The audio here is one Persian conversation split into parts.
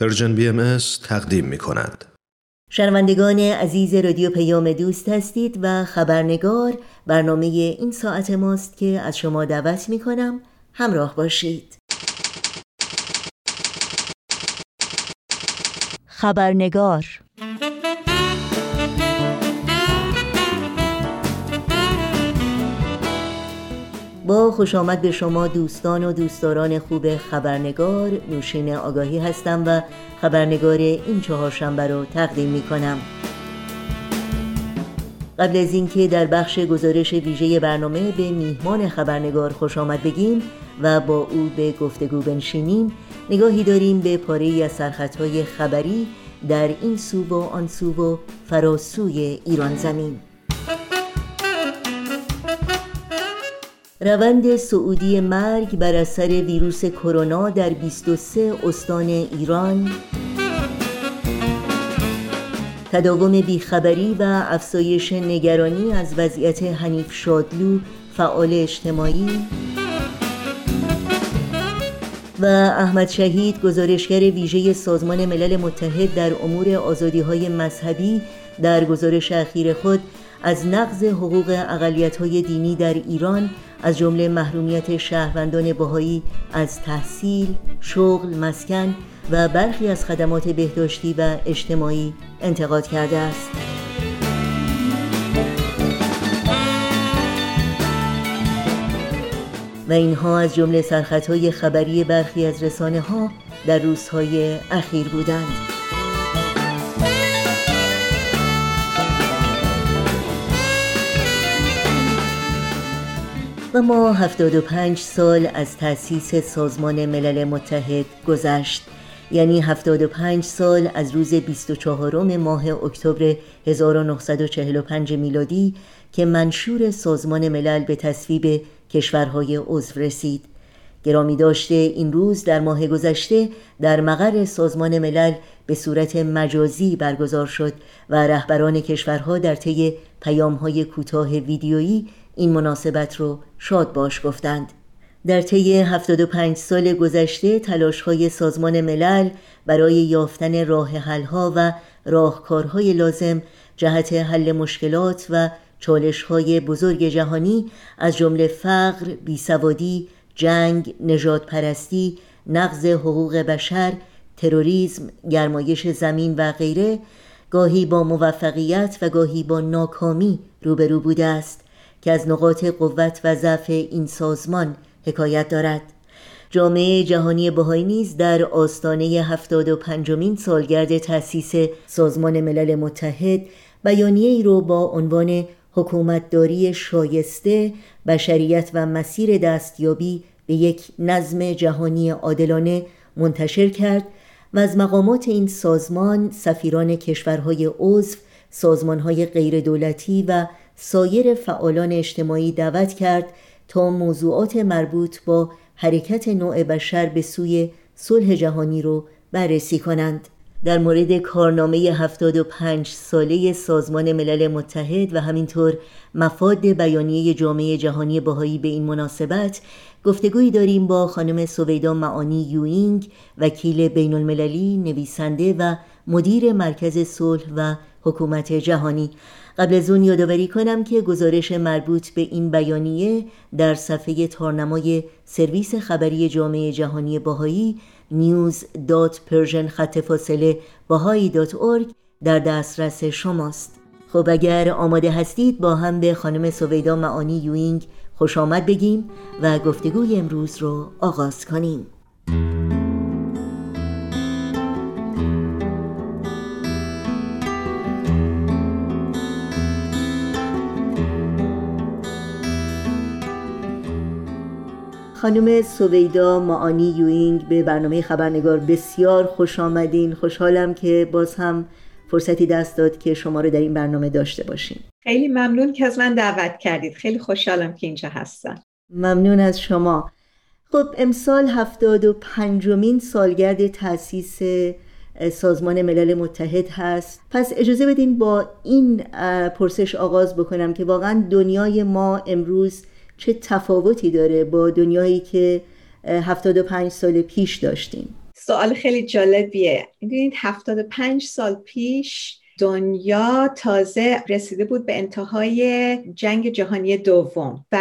Persian BMS تقدیم می کند. شنوندگان عزیز رادیو پیام دوست هستید و خبرنگار برنامه این ساعت ماست که از شما دعوت می کنم همراه باشید. خبرنگار با خوش آمد به شما دوستان و دوستداران خوب خبرنگار. نوشین آگاهی هستم و خبرنگار این چهارشنبه رو تقدیم می کنم قبل از اینکه در بخش گزارش ویژه برنامه به میهمان خبرنگار خوش آمد بگیم و با او به گفتگو بنشینیم نگاهی داریم به پاره از سرخطهای خبری در این سو و آن سو و فراسوی ایران زمین. روند سعودی مرگ بر اثر ویروس کرونا در 23 استان ایران. تداوم بیخبری و افزایش نگرانی از وضعیت حنیف شادلو فعال اجتماعی. و احمد شهید گزارشگر ویژه سازمان ملل متحد در امور آزادی های مذهبی در گزارش اخیر خود از نقض حقوق اقلیت‌های دینی در ایران از جمله محرومیت شهروندان بهایی از تحصیل، شغل، مسکن و برخی از خدمات بهداشتی و اجتماعی انتقاد کرده است. و اینها از جمله سرخطهای خبری برخی از رسانه ها در روزهای اخیر بودند. و ما 75 سال از تأسیس سازمان ملل متحد گذشت. یعنی 75 سال از روز 24 ماه اکتبر 1945 میلادی که منشور سازمان ملل به تصویب کشورهای عضو رسید. گرامی داشته این روز در ماه گذشته در مقر سازمان ملل به صورت مجازی برگزار شد و رهبران کشورها در طی پیامهای کوتاه ویدیویی این مناسبت رو شاد باش گفتند. در طی 75 سال گذشته های سازمان ملل برای یافتن راه حلها و راهکارهای لازم جهت حل مشکلات و های بزرگ جهانی از جمله فقر، بیسوادی، جنگ، نجات پرستی، نقض حقوق بشر، تروریسم، گرمایش زمین و غیره گاهی با موفقیت و گاهی با ناکامی روبرو بوده است که از نقاط قوت و ضعف این سازمان حکایت دارد. جامعه جهانی بهایی نیز در آستانه 75 مین سالگرد تأسیس سازمان ملل متحد بیانیه ای رو با عنوان حکومتداری شایسته بشریت و مسیر دستیابی به یک نظم جهانی عادلانه منتشر کرد و از مقامات این سازمان سفیران کشورهای عضو سازمانهای غیردولتی و سایر فعالان اجتماعی دعوت کرد تا موضوعات مربوط با حرکت نوع بشر به سوی صلح جهانی رو بررسی کنند. در مورد کارنامه 75 ساله سازمان ملل متحد و همینطور مفاد بیانیه جامعه جهانی بهایی به این مناسبت گفتگویی داریم با خانم سویدا معانی یوینگ وکیل بین المللی نویسنده و مدیر مرکز صلح و حکومت جهانی. قبل از اون یادآوری کنم که گزارش مربوط به این بیانیه در صفحه تارنمای سرویس خبری جامعه جهانی باهایی news.persian خط فاصله در دسترس شماست. خب اگر آماده هستید با هم به خانم سویدا معانی یوینگ خوش آمد بگیم و گفتگوی امروز رو آغاز کنیم. خانم سویدا معانی یوینگ به برنامه خبرنگار بسیار خوش آمدین. خوشحالم که باز هم فرصتی دست داد که شما رو در این برنامه داشته باشیم. خیلی ممنون که از من دعوت کردید. خیلی خوشحالم که اینجا هستم. ممنون از شما. خب امسال هفتاد و پنجمین سالگرد تأسیس سازمان ملل متحد هست. پس اجازه بدین با این پرسش آغاز بکنم که واقعا دنیای ما امروز چه تفاوتی داره با دنیایی که 75 سال پیش داشتیم؟ سوال خیلی جالبیه. می‌دونید 75 سال پیش دنیا تازه رسیده بود به انتهای جنگ جهانی دوم و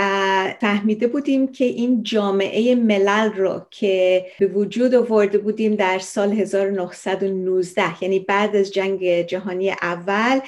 فهمیده بودیم که این جامعه ملل رو که به وجود آورده بودیم در سال 1919 یعنی بعد از جنگ جهانی اول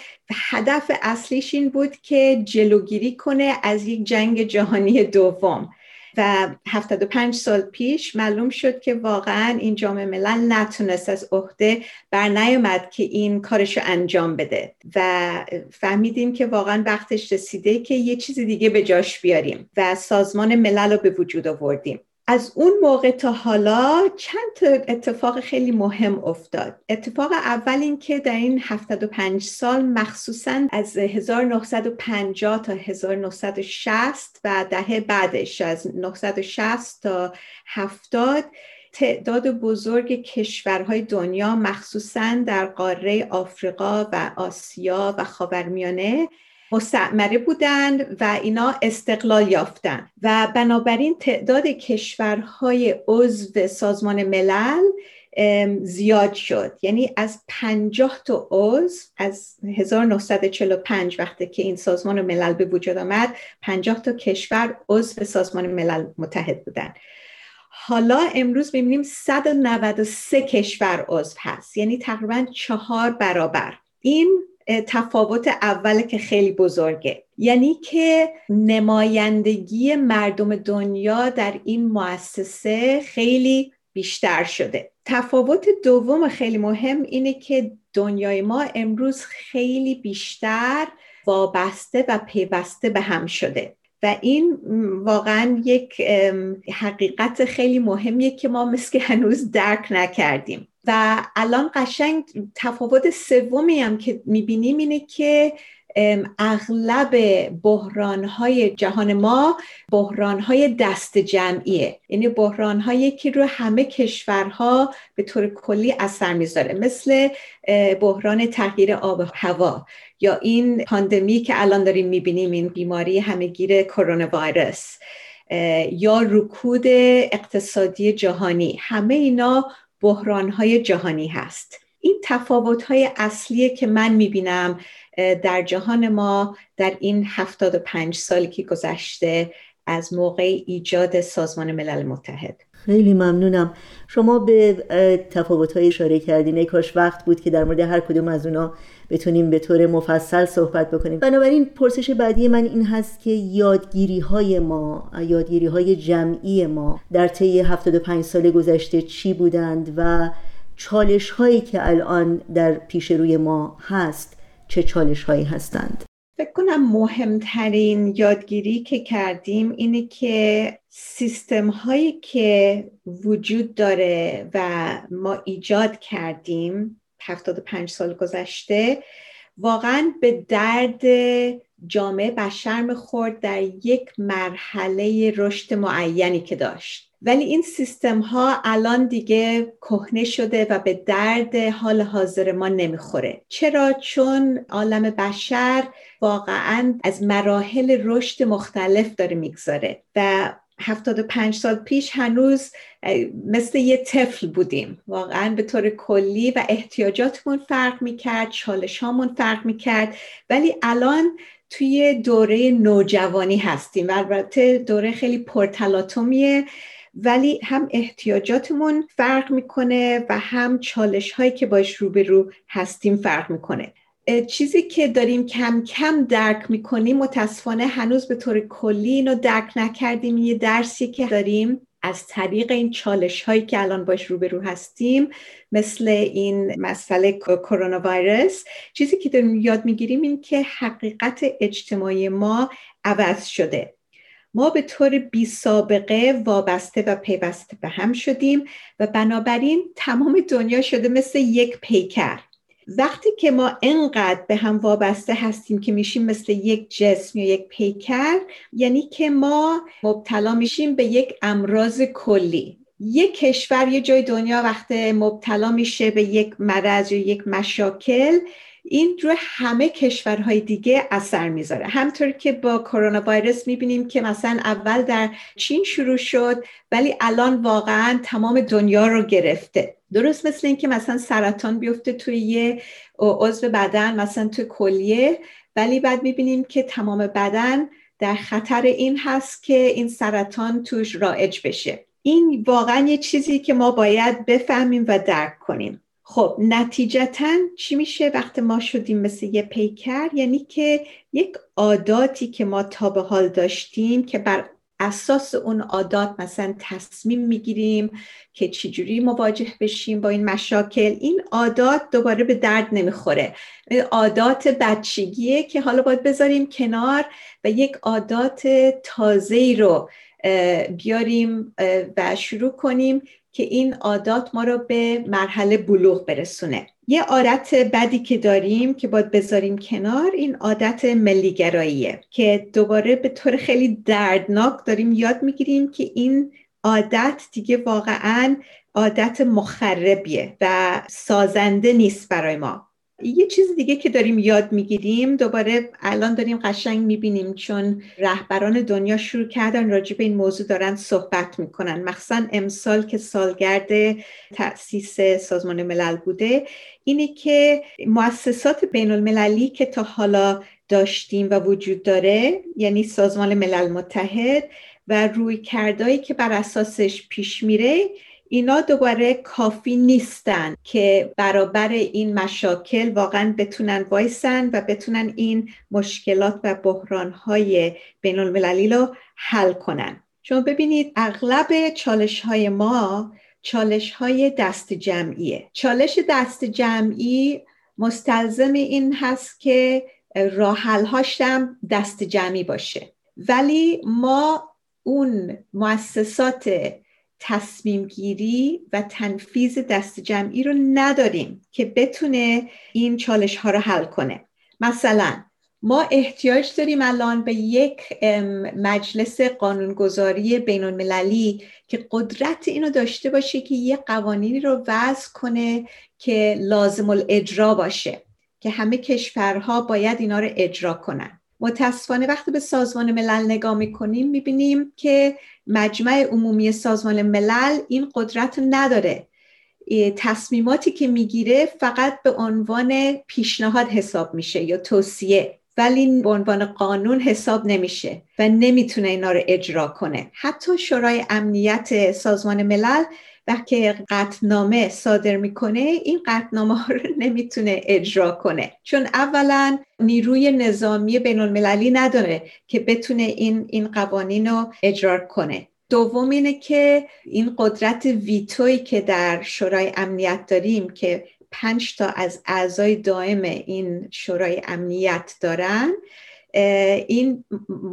هدف اصلیش این بود که جلوگیری کنه از یک جنگ جهانی دوم. و 75 سال پیش معلوم شد که واقعا این جامعه ملل نتونست از عهده بر نیامد که این کارش رو انجام بده. و فهمیدیم که واقعا وقتش رسیده که یه چیز دیگه به جاش بیاریم و سازمان ملل رو به وجود آوردیم. از اون موقع تا حالا چند تا اتفاق خیلی مهم افتاد. اتفاق اول این که در این 75 سال مخصوصا از 1950 تا 1960 و دهه بعدش از 1960 تا 70 تعداد بزرگ کشورهای دنیا مخصوصا در قاره آفریقا و آسیا و خاورمیانه مستعمره بودند و اینا استقلال یافتند. و بنابراین تعداد کشورهای عضو سازمان ملل زیاد شد. یعنی از 50 تا عضو از 1945 وقتی که این سازمان ملل به وجود آمد 50 تا کشور عضو سازمان ملل متحد بودند. حالا امروز می‌بینیم 193 کشور عضو هست. یعنی تقریبا چهار برابر. این تفاوت اوله که خیلی بزرگه. یعنی که نمایندگی مردم دنیا در این مؤسسه خیلی بیشتر شده. تفاوت دوم خیلی مهم اینه که دنیای ما امروز خیلی بیشتر وابسته و پیوسته به هم شده. و این واقعا یک حقیقت خیلی مهمیه که ما مثل هنوز درک نکردیم. و الان قشنگ تفاوت سومی هم که می‌بینیم اینه که اغلب های جهان ما های دست جمعیه. یعنی هایی که رو همه کشورها به طور کلی اثر می‌ذاره. مثل بحران تغییر آب و هوا یا این پاندمی که الان داریم می‌بینیم این بیماری همهگیر کرونا ویروس یا رکود اقتصادی جهانی. همه اینا های جهانی هست. این تفاوت های اصلیه که من می‌بینم در جهان ما در این 75 سالی که گذشته از موقع ایجاد سازمان ملل متحد. خیلی ممنونم. شما به تفاوت اشاره کردین. کاش وقت بود که در مورد هر کدوم از اونا بتونیم به طور مفصل صحبت بکنیم. بنابراین پرسش بعدی من این هست که یادگیری های ما یادگیری های جمعی ما در طی 75 سال گذشته چی بودند و چالش هایی که الان در پیش روی ما هست چه چالش هایی هستند؟ فکر کنم مهمترین یادگیری که کردیم اینه که سیستم هایی که وجود داره و ما ایجاد کردیم 75 سال گذشته واقعا به درد جامعه بشر می‌خورد در یک مرحله رشد معینی که داشت. ولی این سیستم ها الان دیگه کهنه شده و به درد حال حاضر ما نمی‌خوره. چرا؟ چون عالم بشر واقعا از مراحل رشد مختلف داره می‌گذاره و 75 سال پیش هنوز مثل یه طفل بودیم. واقعا به طور کلی و احتیاجاتمون فرق می‌کرد چالش هامون فرق می‌کرد. ولی الان توی دوره نوجوانی هستیم و البته دوره خیلی پرتلاتومیه ولی هم احتیاجاتمون فرق می‌کنه و هم چالش هایی که باش روبرو هستیم فرق می‌کنه. چیزی که داریم کم کم درک می‌کنیم متاسفانه هنوز به طور کلی اینو درک نکردیم. یه درسی که داریم از طریق این چالش هایی که الان باش روبرو هستیم مثل این مسئله کرونا ویروس چیزی که داریم یاد می‌گیریم این که حقیقت اجتماعی ما عوض شده. ما به طور بی سابقه وابسته و پیوسته به هم شدیم و بنابراین تمام دنیا شده مثل یک پیکر. وقتی که ما انقدر به هم وابسته هستیم که میشیم مثل یک جسم یا یک پیکر یعنی که ما مبتلا میشیم به یک امراض کلی. یک کشور یه جای دنیا وقتی مبتلا میشه به یک مرض یا یک مشاکل این رو همه کشورهای دیگه اثر می‌ذاره. همطور که با کرونا ویروس می‌بینیم که مثلا اول در چین شروع شد ولی الان واقعا تمام دنیا رو گرفته. درست مثل اینکه مثلا سرطان بیفته توی یه عضو بدن مثلا توی کلیه ولی بعد می‌بینیم که تمام بدن در خطر این هست که این سرطان توش رایج بشه. این واقعا یه چیزی که ما باید بفهمیم و درک کنیم. خب نتیجتا چی میشه وقتی ما شدیم مثل یه پیکر؟ یعنی که یک عاداتی که ما تا به حال داشتیم که بر اساس اون عادات مثلا تصمیم می‌گیریم که چجوری مواجه بشیم با این مشاکل. این عادات دوباره به درد نمی‌خوره. عادات بچگیه که حالا باید بذاریم کنار و یک عادات تازه رو بیاریم و شروع کنیم که این عادات ما رو به مرحله بلوغ برسونه. یه عادت بدی که داریم که باید بذاریم کنار این عادت ملیگراییه که دوباره به طور خیلی دردناک داریم یاد می‌گیریم که این عادت دیگه واقعا عادت مخربیه و سازنده نیست برای ما. یه چیز دیگه که داریم یاد می‌گیریم دوباره الان داریم قشنگ می‌بینیم چون رهبران دنیا شروع کردن راجع به این موضوع دارن صحبت می‌کنن. مخصوصا امسال که سالگرد تأسیس سازمان ملل بوده اینه که مؤسسات بین المللی که تا حالا داشتیم و وجود داره یعنی سازمان ملل متحد و روی کردهایی که بر اساسش پیش میره اینا دوباره کافی نیستن که برابر این مشاکل واقعا بتونن وایسن و بتونن این مشکلات و بحرانهای بین المللی رو حل کنن. شما ببینید اغلب چالش های ما چالش های دست جمعیه. چالش دست جمعی مستلزم این هست که راحل هاشم دست جمعی باشه. ولی ما اون مؤسسات تصمیم گیری و تنفیز دست جمعی رو نداریم که بتونه این چالش ها رو حل کنه. مثلا ما احتیاج داریم الان به یک مجلس قانونگذاری بین المللی که قدرت اینو داشته باشه که یه قوانینی رو وضع کنه که لازم الاجرا باشه که همه کشورها باید اینا رو اجرا کنن. متاسفانه وقتی به سازمان ملل نگاه می‌کنیم می‌بینیم که مجمع عمومی سازمان ملل این قدرت نداره. تصمیماتی که می‌گیره فقط به عنوان پیشنهاد حساب میشه یا توصیه ولی به عنوان قانون حساب نمیشه و نمی‌تونه اینا رو اجرا کنه. حتی شورای امنیت سازمان ملل وقتی قطنامه صادر می‌کنه این قطنامه ها رو نمی‌تونه اجرا کنه. چون اولا نیروی نظامی بین المللی نداره که بتونه این, این قوانین رو اجرا کنه. دوم اینه که این قدرت ویتوی که در شورای امنیت داریم که پنج تا از اعضای دائم این شورای امنیت دارن این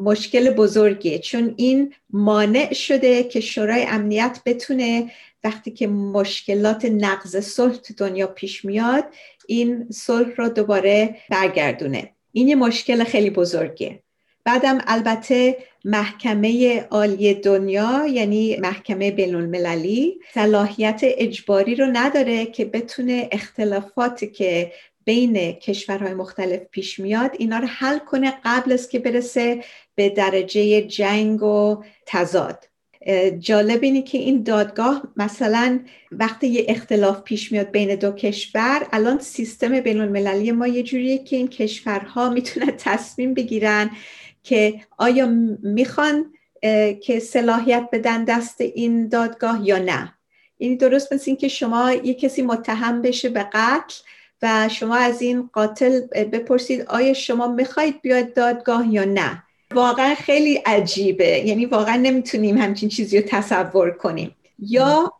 مشکل بزرگیه. چون این مانع شده که شورای امنیت بتونه وقتی که مشکلات نقض صلح تو دنیا پیش میاد این صلح رو دوباره برگردونه. این یه مشکل خیلی بزرگیه. بعدم البته محکمه عالی دنیا یعنی محکمه بین المللی صلاحیت اجباری رو نداره که بتونه اختلافاتی که بین کشورهای مختلف پیش میاد اینا رو حل کنه قبل از که برسه به درجه جنگ و تضاد. جالب اینه که این دادگاه مثلا وقتی یه اختلاف پیش میاد بین دو کشور الان سیستم بین المللی ما یه جوریه که این کشورها می‌تونن تصمیم بگیرن که آیا می‌خوان که صلاحیت بدن دست این دادگاه یا نه. این درست مثل این که شما یه کسی متهم بشه به قتل و شما از این قاتل بپرسید آیا شما می‌خواید بیاد دادگاه یا نه. واقعا خیلی عجیبه. یعنی واقعا نمی‌تونیم همچین چیزی رو تصور کنیم. یا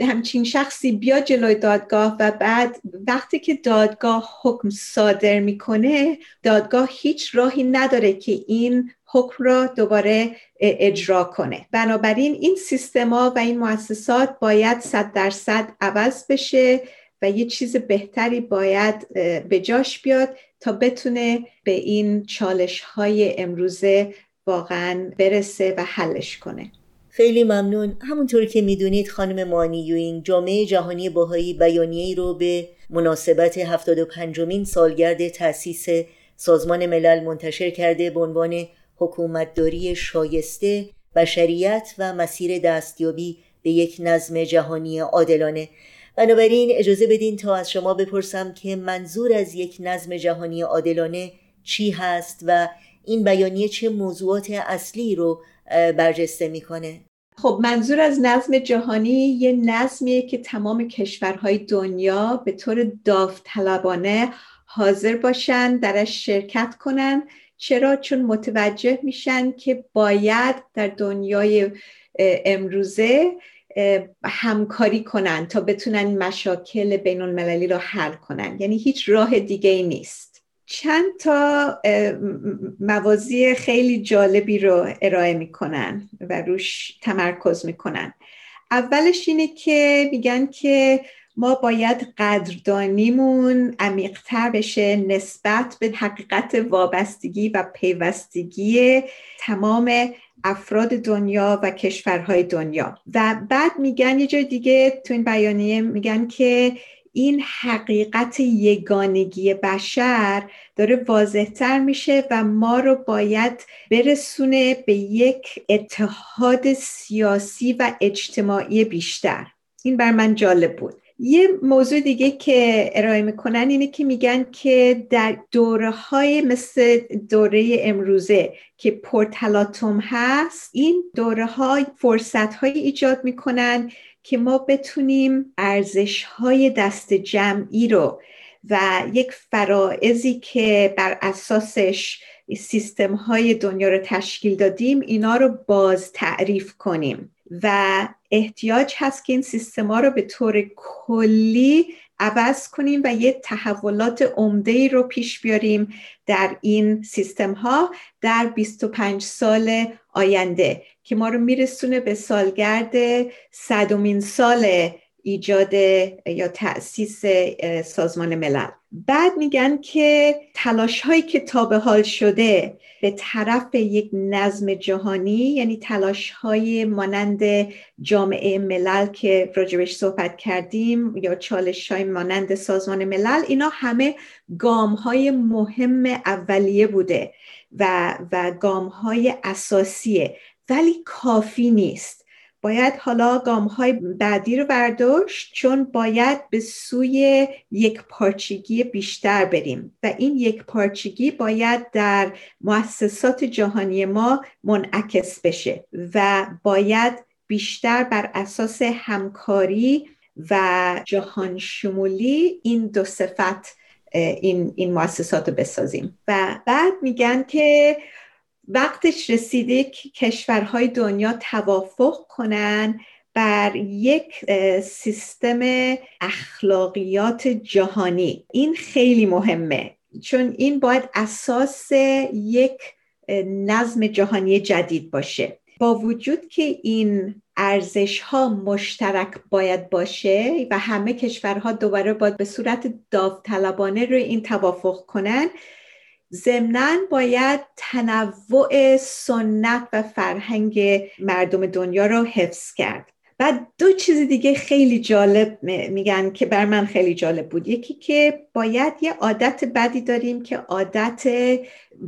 همچین شخصی بیا جلوی دادگاه و بعد وقتی که دادگاه حکم صادر می‌کنه دادگاه هیچ راهی نداره که این حکم را دوباره اجرا کنه. بنابراین این سیستما و این مؤسسات باید صد درصد عوض بشه و یه چیز بهتری باید به جاش بیاد تا بتونه به این چالش های امروزه واقعا برسه و حلش کنه. خیلی ممنون. همونطور که می‌دونید خانم مانی یوینگ جامعه جهانی باهایی بیانیه‌ای رو به مناسبت 75 مین سالگرد تأسیس سازمان ملل منتشر کرده به عنوان حکومتداری شایسته بشریت و مسیر دستیابی به یک نظم جهانی عادلانه. بنابراین اجازه بدین تا از شما بپرسم که منظور از یک نظم جهانی عادلانه چی هست و این بیانیه چه موضوعات اصلی رو برجسته می‌کنه؟ خب منظور از نظم جهانی یه نظمیه که تمام کشورهای دنیا به طور داوطلبانه حاضر باشن درش شرکت کنن. چرا؟ چون متوجه میشن که باید در دنیای امروزه همکاری کنن تا بتونن مشاکل بین المللی رو حل کنن. یعنی هیچ راه دیگه ای نیست. چند تا موازی خیلی جالبی رو ارائه می‌کنن و روش تمرکز می‌کنن. اولش اینه که میگن که ما باید قدردانیمون عمیقتر بشه نسبت به حقیقت وابستگی و پیوستگی تمام افراد دنیا و کشورهای دنیا. و بعد میگن یه جای دیگه تو این بیانیه میگن که این حقیقت یگانگی بشر داره واضحتر میشه و ما رو باید برسونه به یک اتحاد سیاسی و اجتماعی بیشتر. این بر من جالب بود. یه موضوع دیگه که ارائه می‌کنن اینه که میگن که در دوره های مثل دوره امروزه که پرتلاتوم هست این دوره های فرصت های ایجاد می‌کنن که ما بتونیم ارزش های دست جمعی رو و یک فرائضی که بر اساسش سیستم های دنیا رو تشکیل دادیم اینا رو باز تعریف کنیم. و احتیاج هست که این سیستما رو به طور کلی عوض کنیم و یه تحولات عمده رو پیش بیاریم در این سیستم ها در 25 سال آینده که ما رو میرسونه به سالگرد صدومین سال ایجاد یا تأسیس سازمان ملل. بعد میگن که تلاش هایی که تا به حال شده به طرف یک نظم جهانی یعنی تلاش های مانند جامعه ملل که راجبش صحبت کردیم یا چالش های مانند سازمان ملل اینا همه گام های مهم اولیه بوده و, و گام های اساسیه. ولی کافی نیست. باید حالا گام های بعدی رو برداشت چون باید به سوی یک پارچگی بیشتر بریم و این یک پارچگی باید در مؤسسات جهانی ما منعکس بشه و باید بیشتر بر اساس همکاری و جهان شمولی این دو صفت این, این مؤسسات رو بسازیم. و بعد میگن که وقتش رسیده که کشورهای دنیا توافق کنن بر یک سیستم اخلاقیات جهانی. این خیلی مهمه چون این باید اساس یک نظم جهانی جدید باشه. با وجود که این ارزش ها مشترک باید باشه و همه کشورها دوباره باید به صورت داوطلبانه روی این توافق کنن ضمنا باید تنوع سنت و فرهنگ مردم دنیا رو حفظ کرد. و دو چیز دیگه خیلی جالب میگن که بر من خیلی جالب بود. یکی که باید یه عادت بدی داریم که عادت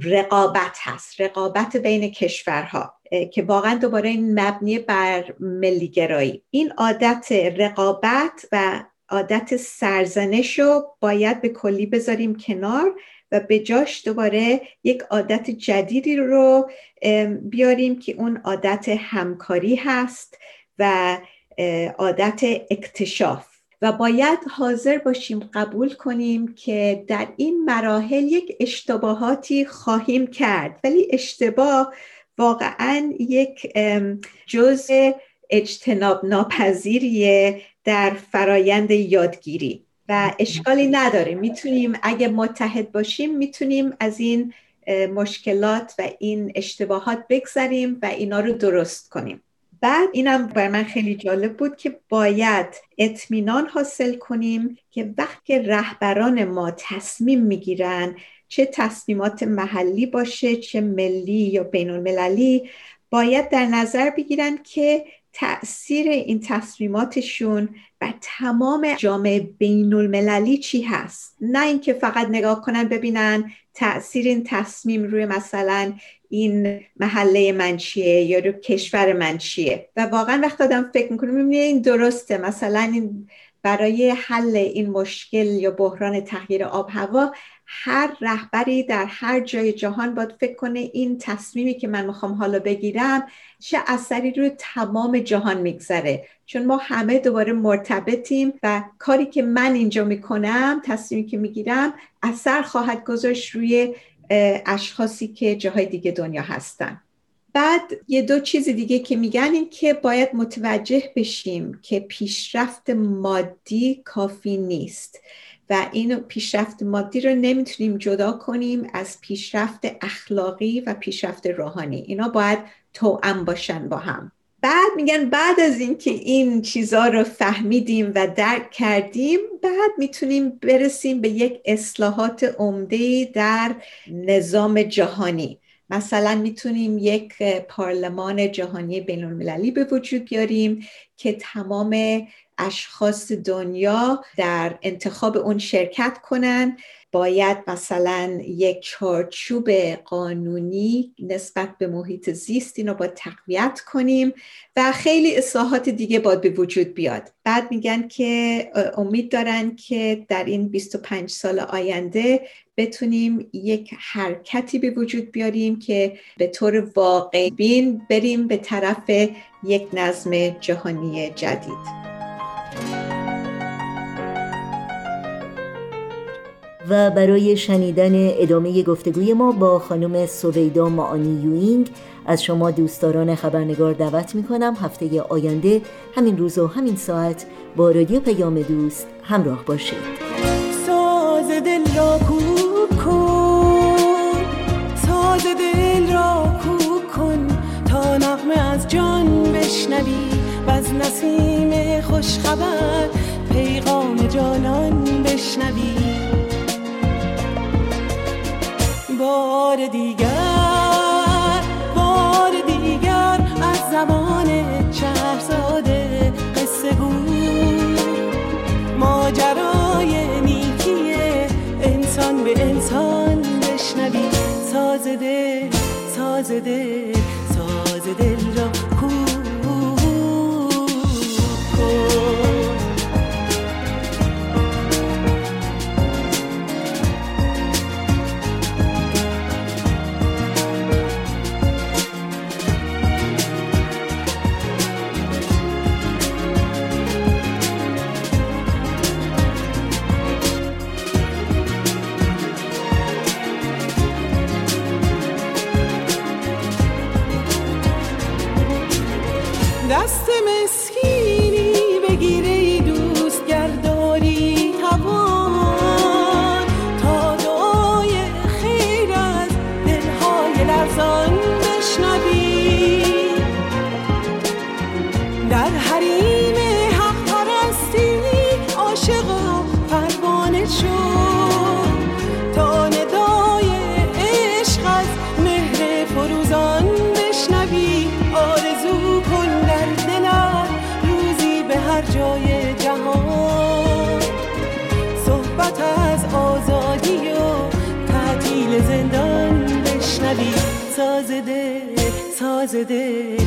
رقابت هست رقابت بین کشورها که واقعا دوباره این مبنی بر ملیگرایی. این عادت رقابت و عادت سرزنش رو باید به کلی بذاریم کنار و به جاش دوباره یک عادت جدیدی رو بیاریم که اون عادت همکاری هست و عادت اکتشاف. و باید حاضر باشیم قبول کنیم که در این مراحل یک اشتباهاتی خواهیم کرد. ولی اشتباه واقعا یک جزء اجتناب ناپذیریه در فرایند یادگیری. و اشکالی نداره. می‌تونیم اگه متحد باشیم می‌تونیم از این مشکلات و این اشتباهات بگذریم و اینا رو درست کنیم. بعد اینم بر من خیلی جالب بود که باید اطمینان حاصل کنیم که وقتی رهبران ما تصمیم می‌گیرن چه تصمیمات محلی باشه چه ملی یا بین المللی باید در نظر بگیرن که تاثیر این تصمیماتشون و تمام جامعه بین المللی چی هست؟ نه اینکه فقط نگاه کنن ببینن تاثیر این تصمیم روی مثلا این محله من چیه یا رو کشور من چیه. و واقعا وقت آدم فکر می‌کنه می‌بینه این درسته. مثلا این برای حل این مشکل یا بحران تغییر آب هوا هر رهبری در هر جای جهان باید فکر کنه این تصمیمی که من می‌خوام حالا بگیرم چه اثری رو تمام جهان میگذره. چون ما همه دوباره مرتبطیم و کاری که من اینجا می‌کنم تصمیمی که می‌گیرم اثر خواهد گذاشت روی اشخاصی که جاهای دیگه دنیا هستن. بعد یه دو چیز دیگه که میگن این که باید متوجه بشیم که پیشرفت مادی کافی نیست. و این پیشرفت مادی رو نمی‌تونیم جدا کنیم از پیشرفت اخلاقی و پیشرفت روحانی. اینا باید توأم باشن با هم. بعد میگن بعد از اینکه این چیزها رو فهمیدیم و درک کردیم بعد می‌تونیم برسیم به یک اصلاحات عمده در نظام جهانی. مثلا می‌تونیم یک پارلمان جهانی بین المللی به وجود بیاریم که تمام اشخاص دنیا در انتخاب اون شرکت کنن باید مثلا یک چارچوب قانونی نسبت به محیط زیست اینو با تقویت کنیم و خیلی اصلاحات دیگه باید به وجود بیاد. بعد میگن که امید دارن که در این 25 سال آینده بتونیم یک حرکتی به وجود بیاریم که به طور واقعی بین بریم به طرف یک نظم جهانی جدید. و برای شنیدن ادامه گفتگوی ما با خانم سویدا معانی یوینگ از شما دوستداران خبرنگار دعوت می کنم هفته آینده همین روز و همین ساعت با رادیو پیام دوست همراه باشید. ساز دل را کوک کن ساز دل را کوک کن تا نغمه از جان بشنوی و از نسیم خوشخبر پیغام جانان بشنوی. بار دیگر بار دیگر از زمان شهرزاده قصه گو. ماجرای نیکی انسان به انسان بشنوی. سازده سازده سازده را taze değil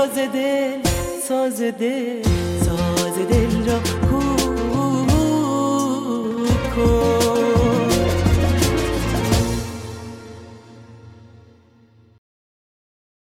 ساز دل ساز دل ساز دل را